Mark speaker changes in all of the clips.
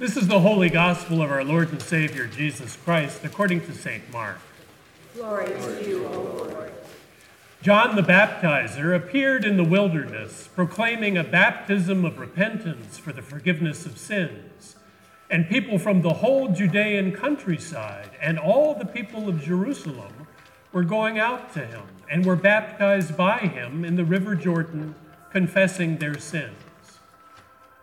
Speaker 1: This is the holy gospel of our Lord and Savior Jesus Christ, according to St. Mark.
Speaker 2: Glory to you, O Lord.
Speaker 1: John the Baptizer appeared in the wilderness, proclaiming a baptism of repentance for the forgiveness of sins. And people from the whole Judean countryside and all the people of Jerusalem were going out to him and were baptized by him in the river Jordan, confessing their sins.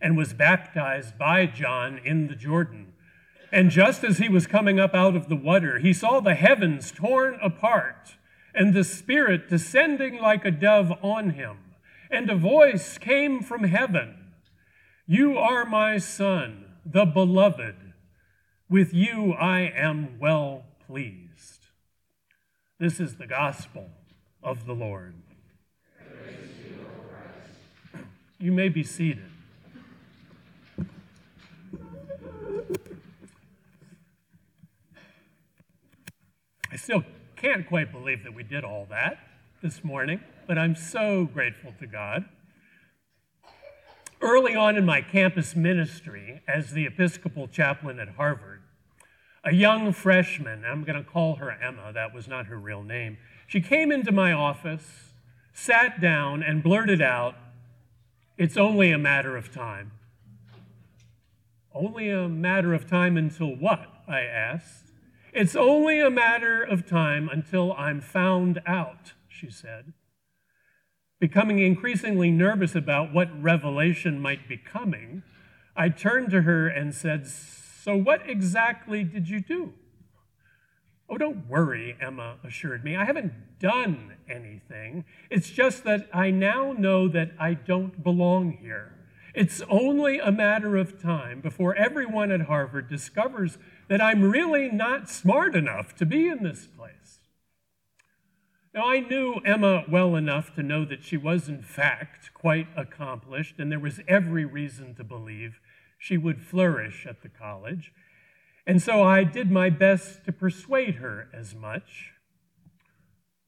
Speaker 1: and was baptized by John in the Jordan. And just as he was coming up out of the water, he saw the heavens torn apart and the Spirit descending like a dove on him. And a voice came from heaven You are my Son, the beloved. With you I am well pleased. This is the gospel of the Lord. You may be seated. I still can't quite believe that we did all that this morning, but I'm so grateful to God. Early on in my campus ministry as the Episcopal chaplain at Harvard, a young freshman, I'm going to call her Emma, that was not her real name, she came into my office, sat down, and blurted out, It's only a matter of time. Only a matter of time until what? I asked. It's only a matter of time until I'm found out, she said. Becoming increasingly nervous about what revelation might be coming, I turned to her and said, So, what exactly did you do? Oh, don't worry, Emma assured me. I haven't done anything. It's just that I now know that I don't belong here. It's only a matter of time before everyone at Harvard discovers that I'm really not smart enough to be in this place. Now, I knew Emma well enough to know that she was, in fact, quite accomplished, and there was every reason to believe she would flourish at the college. And so I did my best to persuade her as much.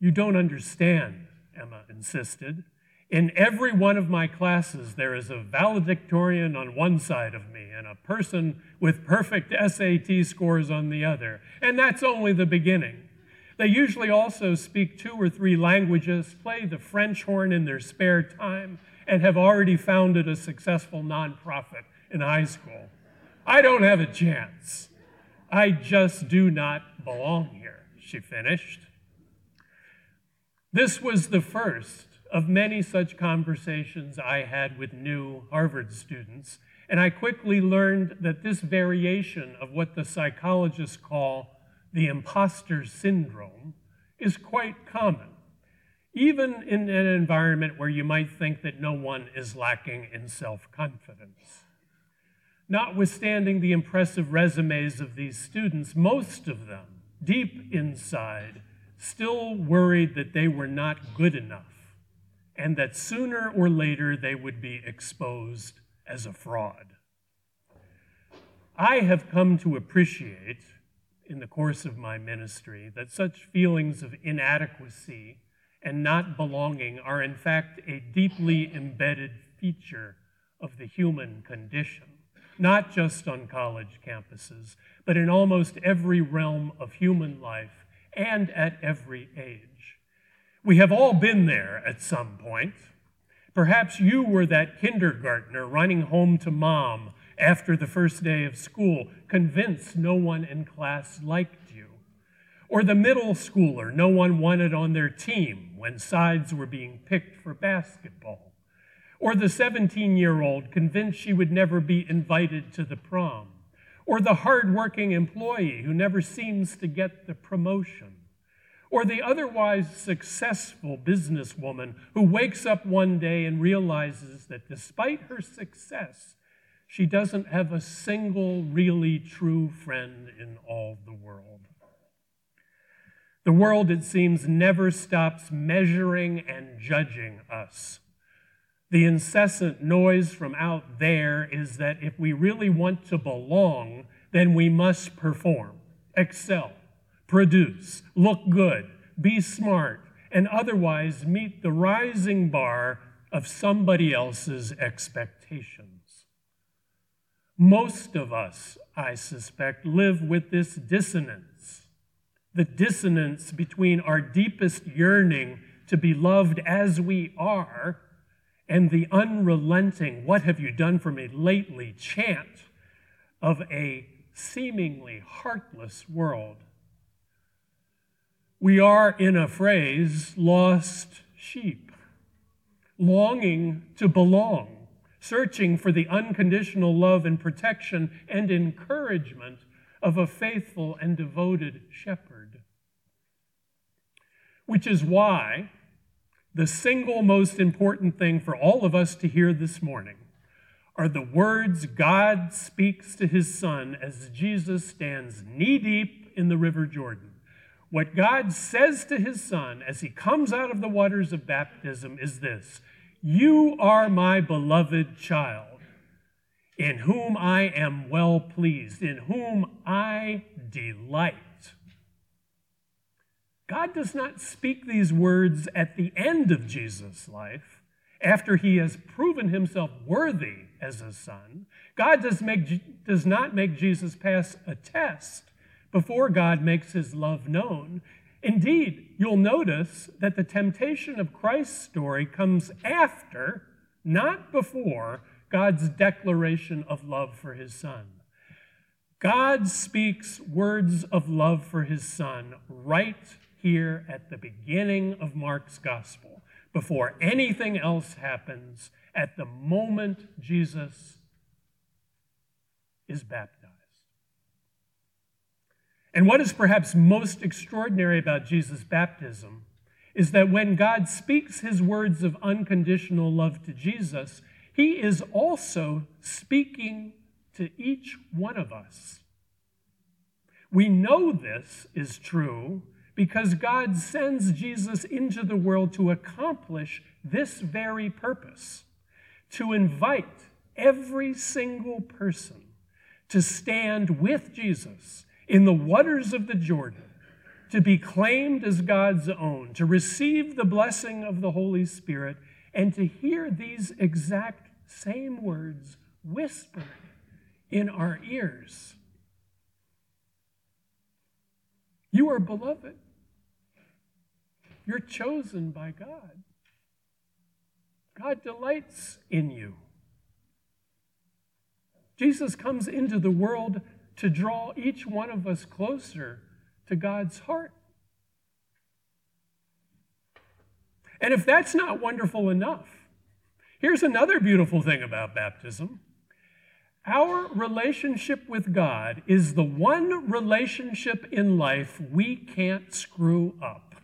Speaker 1: You don't understand, Emma insisted. In every one of my classes, there is a valedictorian on one side of me and a person with perfect SAT scores on the other. And that's only the beginning. They usually also speak two or three languages, play the French horn in their spare time, and have already founded a successful nonprofit in high school. I don't have a chance. I just do not belong here, she finished. This was the first of many such conversations I had with new Harvard students, and I quickly learned that this variation of what the psychologists call the imposter syndrome is quite common, even in an environment where you might think that no one is lacking in self confidence. Notwithstanding the impressive resumes of these students, most of them, deep inside, still worried that they were not good enough and that sooner or later they would be exposed as a fraud. I have come to appreciate in the course of my ministry that such feelings of inadequacy and not belonging are, in fact, a deeply embedded feature of the human condition, not just on college campuses, but in almost every realm of human life and at every age. We have all been there at some point. Perhaps you were that kindergartner running home to mom after the first day of school, convinced no one in class liked you. Or the middle schooler no one wanted on their team when sides were being picked for basketball. Or the 17 year old convinced she would never be invited to the prom. Or the hardworking employee who never seems to get the promotion or the otherwise successful businesswoman who wakes up one day and realizes that despite her success, she doesn't have a single really true friend in all the world. The world, it seems, never stops measuring and judging us. The incessant noise from out there is that if we really want to belong, then we must perform, excel, produce, look good, be smart, and otherwise meet the rising bar of somebody else's expectations. Most of us, I suspect, live with this dissonance the dissonance between our deepest yearning to be loved as we are and the unrelenting, What have you done for me lately chant of a seemingly heartless world. We are, in a phrase, lost sheep, longing to belong, searching for the unconditional love and protection and encouragement of a faithful and devoted shepherd. Which is why the single most important thing for all of us to hear this morning are the words God speaks to his son as Jesus stands knee deep in the River Jordan. What God says to his son as he comes out of the waters of baptism is this You are my beloved child in whom I am well pleased, in whom I delight. God does not speak these words at the end of Jesus' life, after he has proven himself worthy as a son. God does, make, does not make Jesus pass a test before God makes his love known. Indeed, you'll notice that the temptation of Christ's story comes after, not before, God's declaration of love for his son. God speaks words of love for his son right here at the beginning of Mark's gospel, before anything else happens, at the moment Jesus is baptized. And what is perhaps most extraordinary about Jesus' baptism is that when God speaks his words of unconditional love to Jesus, he is also speaking to each one of us. We know this is true because God sends Jesus into the world to accomplish this very purpose to invite every single person to stand with Jesus in the waters of the Jordan, to be claimed as God's own, to receive the blessing of the Holy Spirit and to hear these exact same words whispered in our ears. You are beloved. You're chosen by God. God delights in you. Jesus comes into the world to draw each one of us closer to God's heart. And if that's not wonderful enough, here's another beautiful thing about baptism. Our relationship with God is the one relationship in life we can't screw up.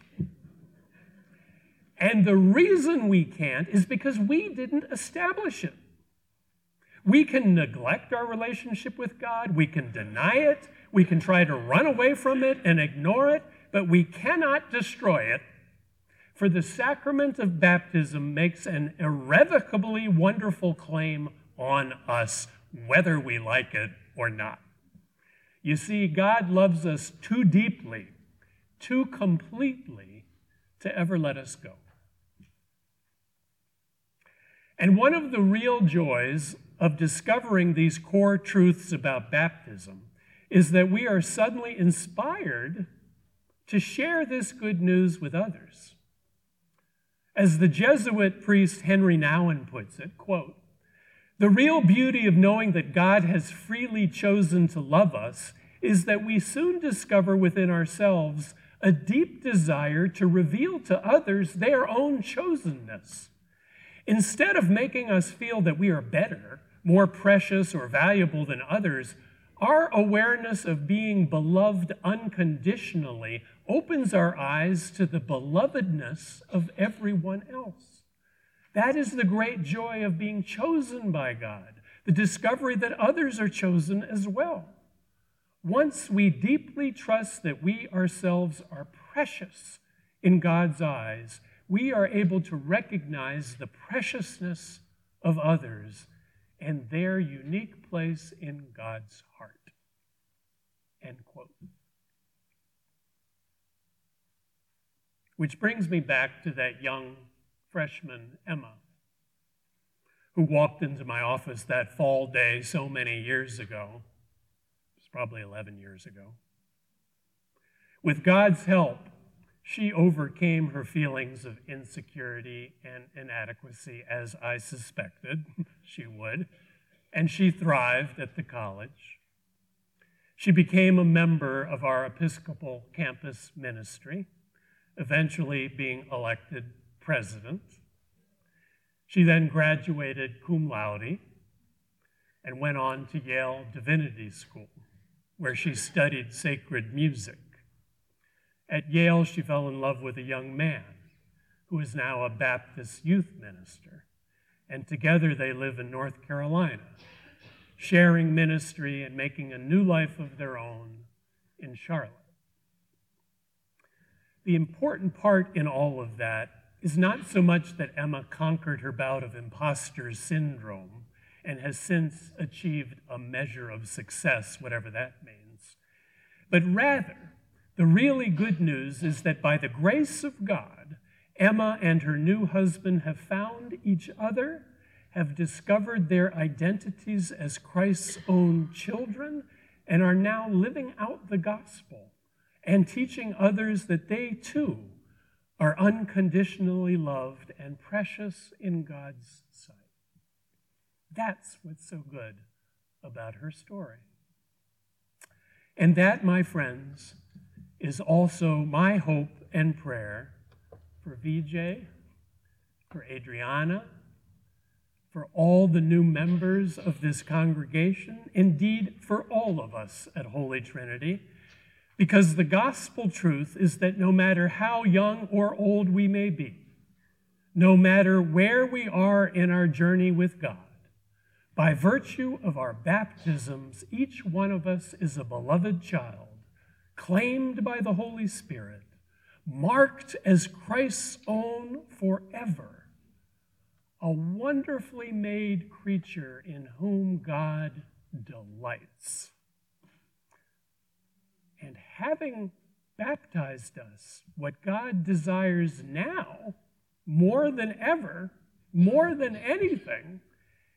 Speaker 1: And the reason we can't is because we didn't establish it. We can neglect our relationship with God, we can deny it, we can try to run away from it and ignore it, but we cannot destroy it for the sacrament of baptism makes an irrevocably wonderful claim on us, whether we like it or not. You see, God loves us too deeply, too completely to ever let us go. And one of the real joys of discovering these core truths about baptism is that we are suddenly inspired to share this good news with others. As the Jesuit priest Henri Nouwen puts it, quote, the real beauty of knowing that God has freely chosen to love us is that we soon discover within ourselves a deep desire to reveal to others their own chosenness. Instead of making us feel that we are better, more precious, or valuable than others, our awareness of being beloved unconditionally opens our eyes to the belovedness of everyone else. That is the great joy of being chosen by God, the discovery that others are chosen as well. Once we deeply trust that we ourselves are precious in God's eyes, we are able to recognize the preciousness of others and their unique place in God's heart. End quote. Which brings me back to that young freshman, Emma, who walked into my office that fall day so many years ago. It was probably 11 years ago. With God's help, she overcame her feelings of insecurity and inadequacy, as I suspected she would, and she thrived at the college. She became a member of our Episcopal campus ministry, eventually being elected president. She then graduated cum laude and went on to Yale Divinity School, where she studied sacred music. At Yale, she fell in love with a young man who is now a Baptist youth minister, and together they live in North Carolina, sharing ministry and making a new life of their own in Charlotte. The important part in all of that is not so much that Emma conquered her bout of imposter syndrome and has since achieved a measure of success, whatever that means, but rather the really good news is that by the grace of God, Emma and her new husband have found each other, have discovered their identities as Christ's own children, and are now living out the gospel and teaching others that they too are unconditionally loved and precious in God's sight. That's what's so good about her story. And that, my friends, is also my hope and prayer for VJ, for Adriana, for all the new members of this congregation, indeed for all of us at Holy Trinity, because the gospel truth is that no matter how young or old we may be, no matter where we are in our journey with God, by virtue of our baptisms, each one of us is a beloved child claimed by the Holy Spirit, marked as Christ's own forever, a wonderfully made creature in whom God delights. And having baptized us, what God desires now, more than ever, more than anything,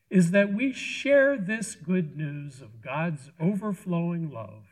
Speaker 1: is that we share this good news of God's overflowing love